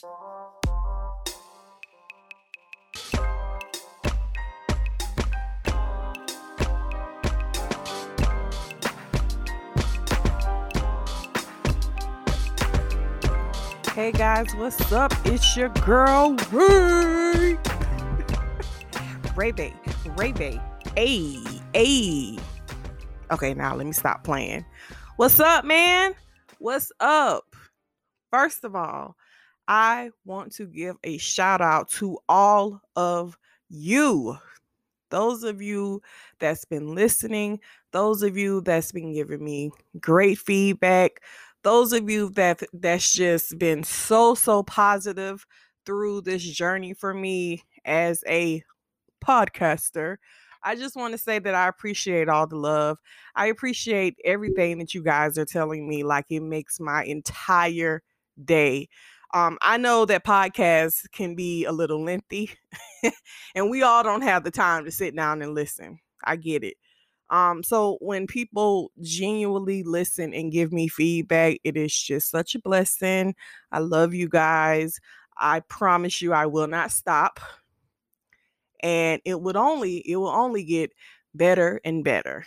Hey guys, what's up? It's your girl Ray. Ray Bay. Ray Bay. Hey, hey. Okay, now let me stop playing. What's up, man? What's up? First of all, I want to give a shout out to all of you. Those of you that's been listening, those of you that's been giving me great feedback, those of you that that's just been so so positive through this journey for me as a podcaster. I just want to say that I appreciate all the love. I appreciate everything that you guys are telling me. Like it makes my entire day. Um, I know that podcasts can be a little lengthy, and we all don't have the time to sit down and listen. I get it. Um, so when people genuinely listen and give me feedback, it is just such a blessing. I love you guys. I promise you I will not stop. And it would only it will only get better and better.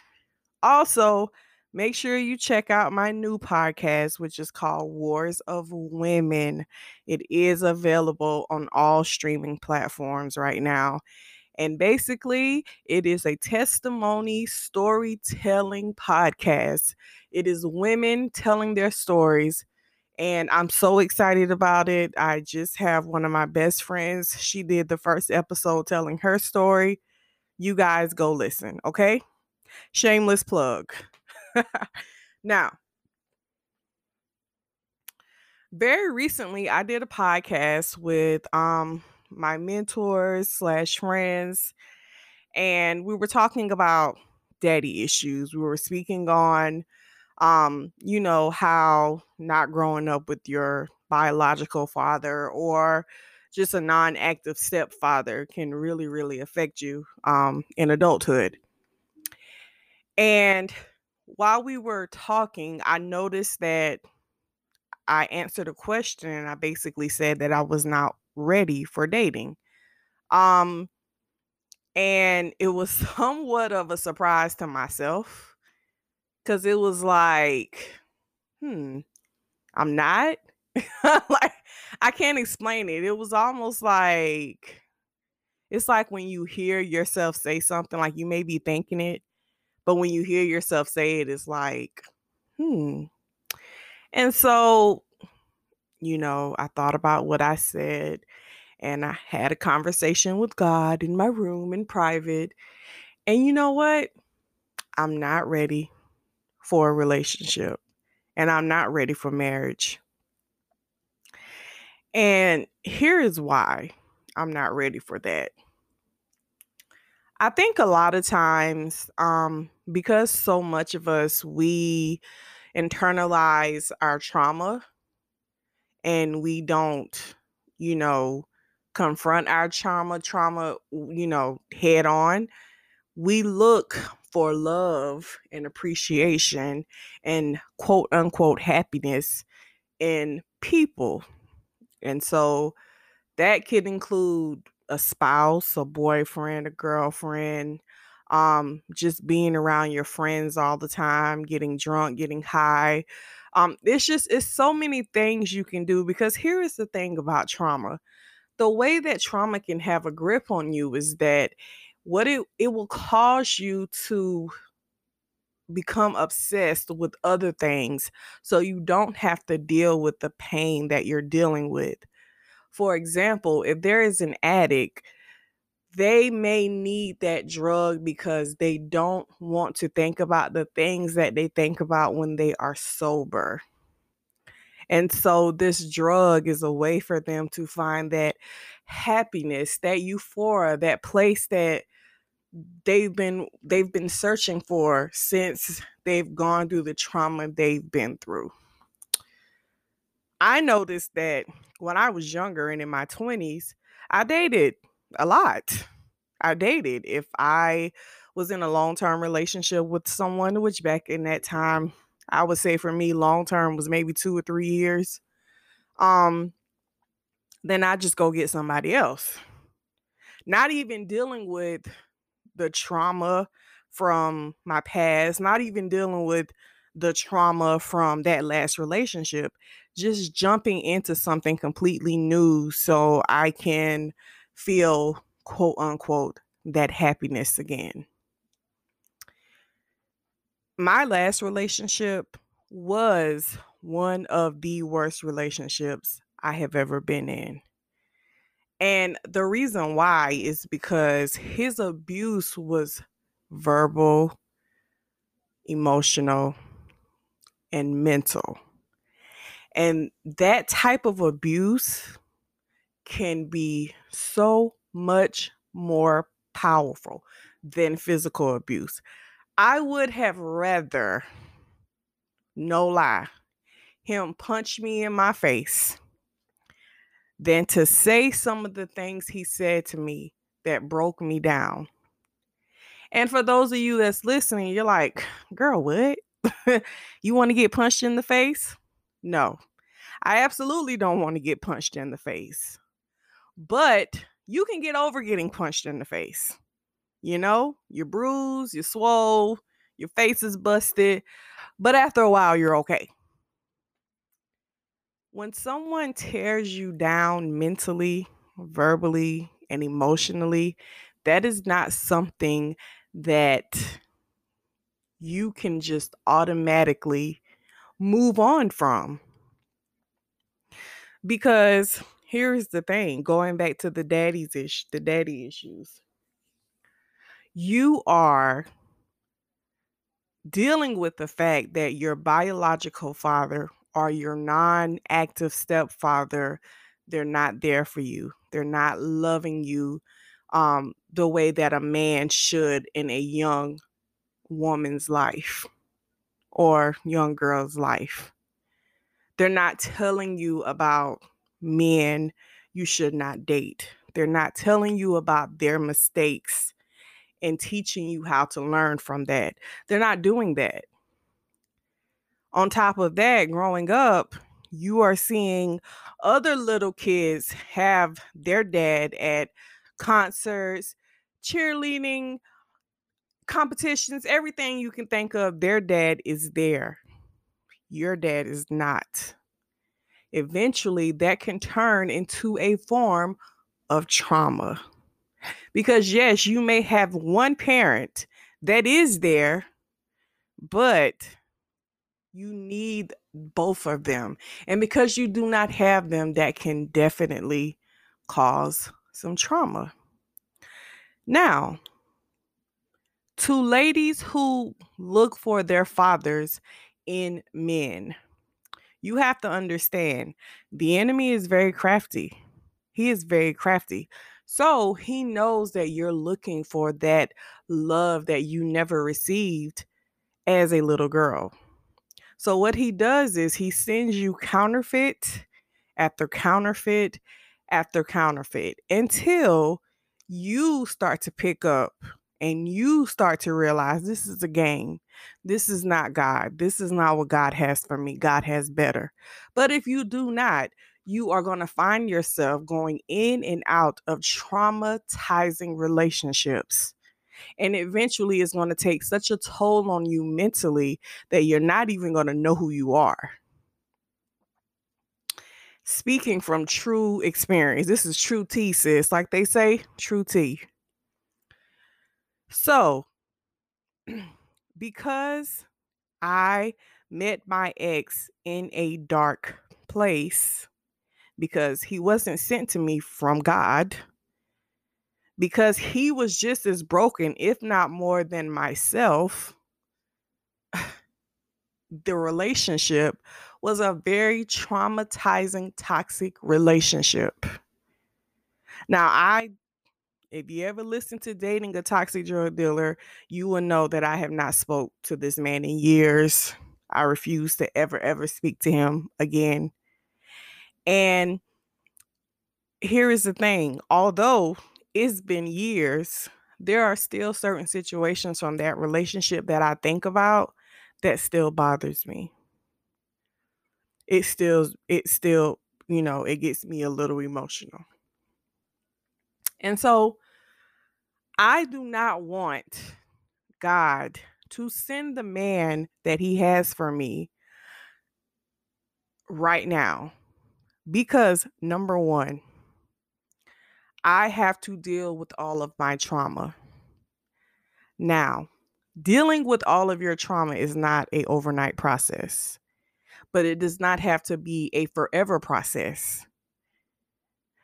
Also, make sure you check out my new podcast, which is called Wars of Women. It is available on all streaming platforms right now. And basically, it is a testimony storytelling podcast. It is women telling their stories. And I'm so excited about it. I just have one of my best friends. She did the first episode telling her story. You guys go listen, okay? Shameless plug. now, very recently, I did a podcast with um my mentors slash friends, and we were talking about daddy issues. We were speaking on, um, you know, how not growing up with your biological father or just a non-active stepfather can really, really affect you um, in adulthood. And while we were talking, I noticed that I answered a question and I basically said that I was not ready for dating. Um and it was somewhat of a surprise to myself cuz it was like hmm I'm not like I can't explain it. It was almost like it's like when you hear yourself say something like you may be thinking it, but when you hear yourself say it it's like hmm. And so you know, I thought about what I said and I had a conversation with God in my room in private. And you know what? I'm not ready for a relationship and I'm not ready for marriage. And here is why I'm not ready for that. I think a lot of times, um, because so much of us, we internalize our trauma and we don't, you know, confront our trauma, trauma, you know, head on, we look for love and appreciation and quote unquote happiness in people. And so that could include a spouse, a boyfriend, a girlfriend, um, just being around your friends all the time, getting drunk, getting high, um, it's just it's so many things you can do because here is the thing about trauma. The way that trauma can have a grip on you is that what it it will cause you to become obsessed with other things so you don't have to deal with the pain that you're dealing with. For example, if there is an addict they may need that drug because they don't want to think about the things that they think about when they are sober. And so this drug is a way for them to find that happiness, that euphoria, that place that they've been they've been searching for since they've gone through the trauma they've been through. I noticed that when I was younger and in my 20s, I dated a lot. I dated. If I was in a long term relationship with someone, which back in that time, I would say for me, long term was maybe two or three years. Um, then I just go get somebody else. Not even dealing with the trauma from my past, not even dealing with the trauma from that last relationship, just jumping into something completely new so I can feel quote unquote that happiness again. My last relationship was one of the worst relationships I have ever been in. And the reason why is because his abuse was verbal, emotional, and mental. And that type of abuse can be so much more powerful than physical abuse. I would have rather, no lie, him punch me in my face than to say some of the things he said to me that broke me down. And for those of you that's listening, you're like, girl, what? you want to get punched in the face? No, I absolutely don't want to get punched in the face. But you can get over getting punched in the face. You know, you're bruised, you're swole, your face is busted, but after a while, you're okay. When someone tears you down mentally, verbally, and emotionally, that is not something that you can just automatically move on from. Because here's the thing going back to the daddy's ish the daddy issues you are dealing with the fact that your biological father or your non-active stepfather they're not there for you they're not loving you um, the way that a man should in a young woman's life or young girl's life they're not telling you about men you should not date they're not telling you about their mistakes and teaching you how to learn from that. They're not doing that. On top of that, growing up, you are seeing other little kids have their dad at concerts, cheerleading, competitions, everything you can think of, their dad is there. Your dad is not. Eventually, that can turn into a form of trauma. Because, yes, you may have one parent that is there, but you need both of them. And because you do not have them, that can definitely cause some trauma. Now, to ladies who look for their fathers in men, you have to understand the enemy is very crafty. He is very crafty. So he knows that you're looking for that love that you never received as a little girl. So what he does is he sends you counterfeit after counterfeit after counterfeit until you start to pick up and you start to realize this is a game. This is not God. This is not what God has for me. God has better. But if you do not, you are going to find yourself going in and out of traumatizing relationships. And eventually, it's going to take such a toll on you mentally that you're not even going to know who you are. Speaking from true experience, this is true tea, sis. Like they say, true tea. So, because I met my ex in a dark place, because he wasn't sent to me from God, because he was just as broken, if not more than myself. the relationship was a very traumatizing, toxic relationship. Now, I if you ever listen to dating a toxic drug dealer, you will know that I have not spoke to this man in years. I refuse to ever ever speak to him again. And here is the thing although it's been years, there are still certain situations from that relationship that I think about that still bothers me. It still it still you know, it gets me a little emotional. And so I do not want God to send the man that he has for me right now because number one, I have to deal with all of my trauma. Now, dealing with all of your trauma is not a overnight process, but it does not have to be a forever process.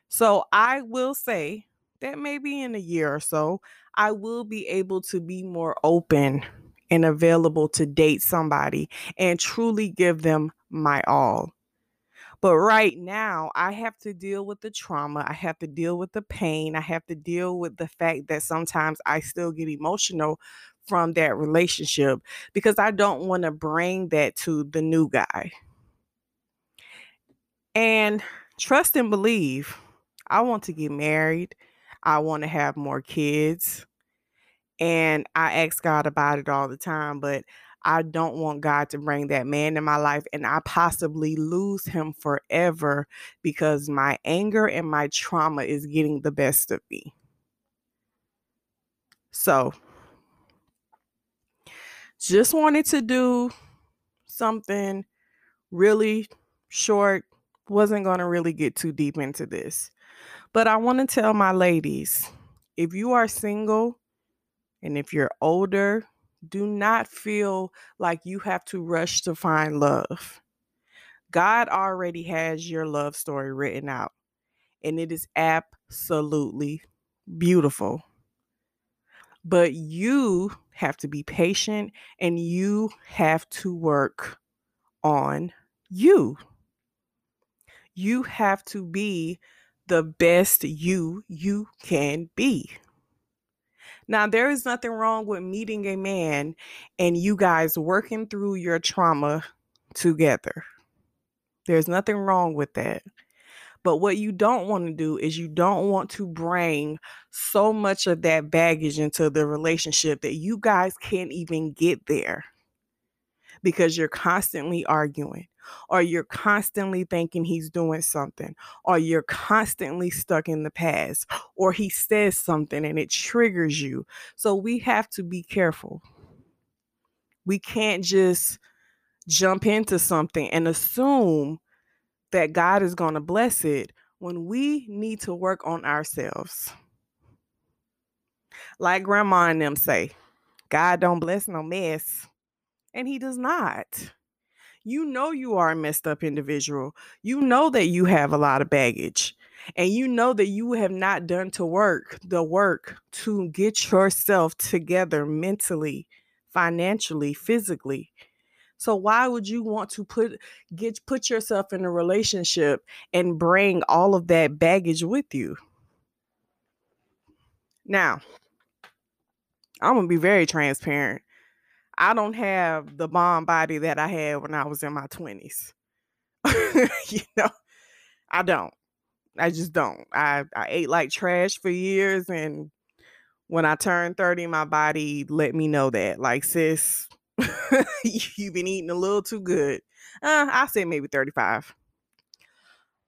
So I will say that maybe in a year or so, I will be able to be more open and available to date somebody and truly give them my all. But right now, I have to deal with the trauma. I have to deal with the pain. I have to deal with the fact that sometimes I still get emotional from that relationship because I don't want to bring that to the new guy. And trust and believe, I want to get married. I want to have more kids. And I ask God about it all the time, but I don't want God to bring that man in my life and I possibly lose him forever because my anger and my trauma is getting the best of me. So, just wanted to do something really short. Wasn't going to really get too deep into this. But I want to tell my ladies if you are single and if you're older, do not feel like you have to rush to find love. God already has your love story written out, and it is absolutely beautiful. But you have to be patient and you have to work on you. You have to be the best you you can be. Now, there is nothing wrong with meeting a man and you guys working through your trauma together. There's nothing wrong with that. But what you don't want to do is you don't want to bring so much of that baggage into the relationship that you guys can't even get there because you're constantly arguing or you're constantly thinking he's doing something, or you're constantly stuck in the past, or he says something and it triggers you. So we have to be careful. We can't just jump into something and assume that God is going to bless it when we need to work on ourselves. Like grandma and them say, God don't bless no mess. And he does not you know you are a messed up individual. You know that you have a lot of baggage. And you know that you have not done to work the work to get yourself together mentally, financially, physically. So why would you want to put get put yourself in a relationship and bring all of that baggage with you? Now, I'm going to be very transparent. I don't have the bomb body that I had when I was in my 20s. you know, I don't. I just don't. I, I ate like trash for years. And when I turned 30, my body let me know that. Like, sis, you've been eating a little too good. Uh, I say maybe 35.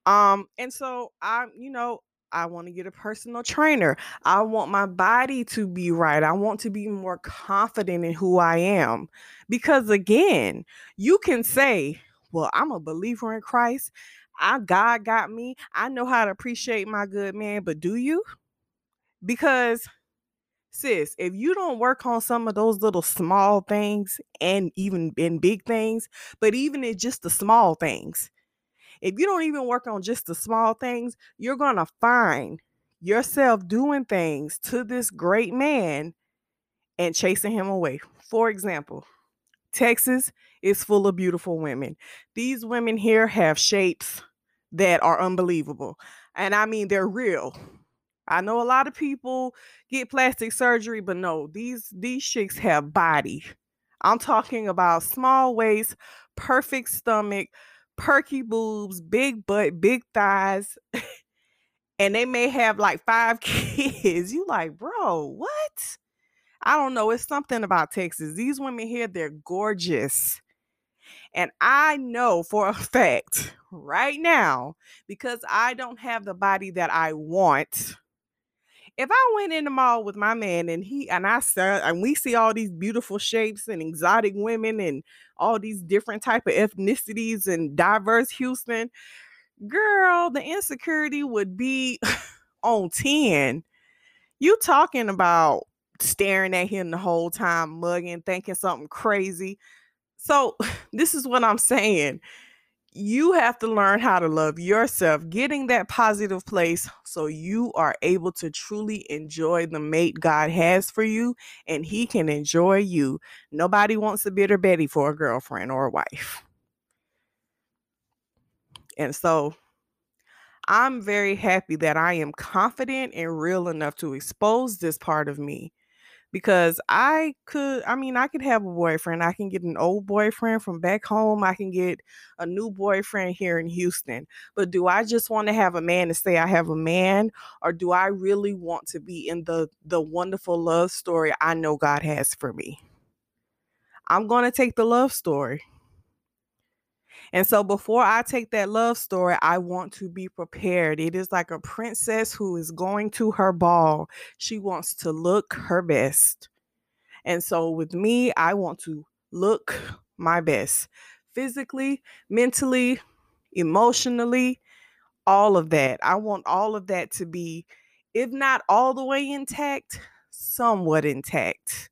Um, and so I, you know, I want to get a personal trainer. I want my body to be right. I want to be more confident in who I am. Because again, you can say, well, I'm a believer in Christ. I God got me. I know how to appreciate my good man, but do you? Because sis, if you don't work on some of those little small things and even in big things, but even in just the small things, if you don't even work on just the small things, you're going to find yourself doing things to this great man and chasing him away. For example, Texas is full of beautiful women. These women here have shapes that are unbelievable. And I mean, they're real. I know a lot of people get plastic surgery, but no, these these chicks have body. I'm talking about small waist, perfect stomach, perky boobs, big butt, big thighs, and they may have like five kids. You like, bro, what? I don't know. It's something about Texas. These women here, they're gorgeous. And I know for a fact right now, because I don't have the body that I want. If I went in the mall with my man and he and I saw and we see all these beautiful shapes and exotic women and all these different type of ethnicities and diverse Houston, girl, the insecurity would be on 10. You talking about staring at him the whole time, mugging, thinking something crazy. So, this is what I'm saying. You have to learn how to love yourself, getting that positive place so you are able to truly enjoy the mate God has for you and he can enjoy you. Nobody wants a bitter Betty for a girlfriend or a wife. And so I'm very happy that I am confident and real enough to expose this part of me because I could, I mean, I could have a boyfriend. I can get an old boyfriend from back home. I can get a new boyfriend here in Houston. But do I just want to have a man to say I have a man, or do I really want to be in the the wonderful love story I know God has for me? I'm to take the love story. And so before I take that love story, I want to be prepared. It is like a princess who is going to her ball. She wants to look her best. And so with me, I want to look my best physically, mentally, emotionally, all of that. I want all of that to be, if not all the way intact, somewhat intact.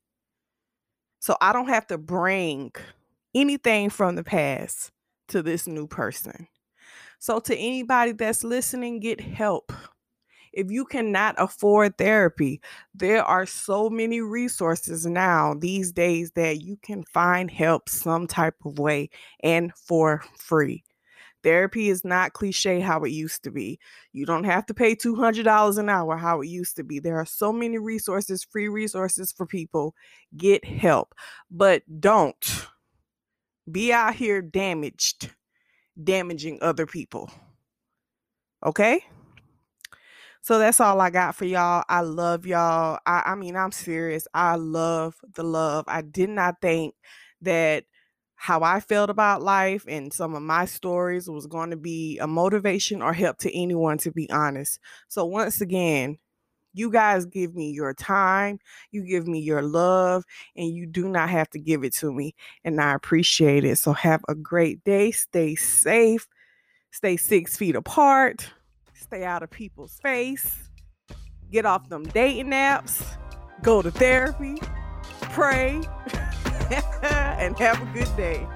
So I don't have to bring anything from the past to this new person. So, to anybody that's listening, get help. If you cannot afford therapy, there are so many resources now these days that you can find help some type of way and for free. Therapy is not cliche how it used to be. You don't have to pay $200 an hour how it used to be. There are so many resources, free resources for people. Get help, but don't be out here damaged, damaging other people. Okay? So that's all I got for y'all. I love y'all. I, I mean, I'm serious. I love the love. I did not think that how I felt about life and some of my stories was going to be a motivation or help to anyone, to be honest. So, once again, you guys give me your time, you give me your love, and you do not have to give it to me. And I appreciate it. So have a great day. Stay safe. Stay six feet apart. Stay out of people's face. Get off them dating apps. Go to therapy. Pray. and have a good day.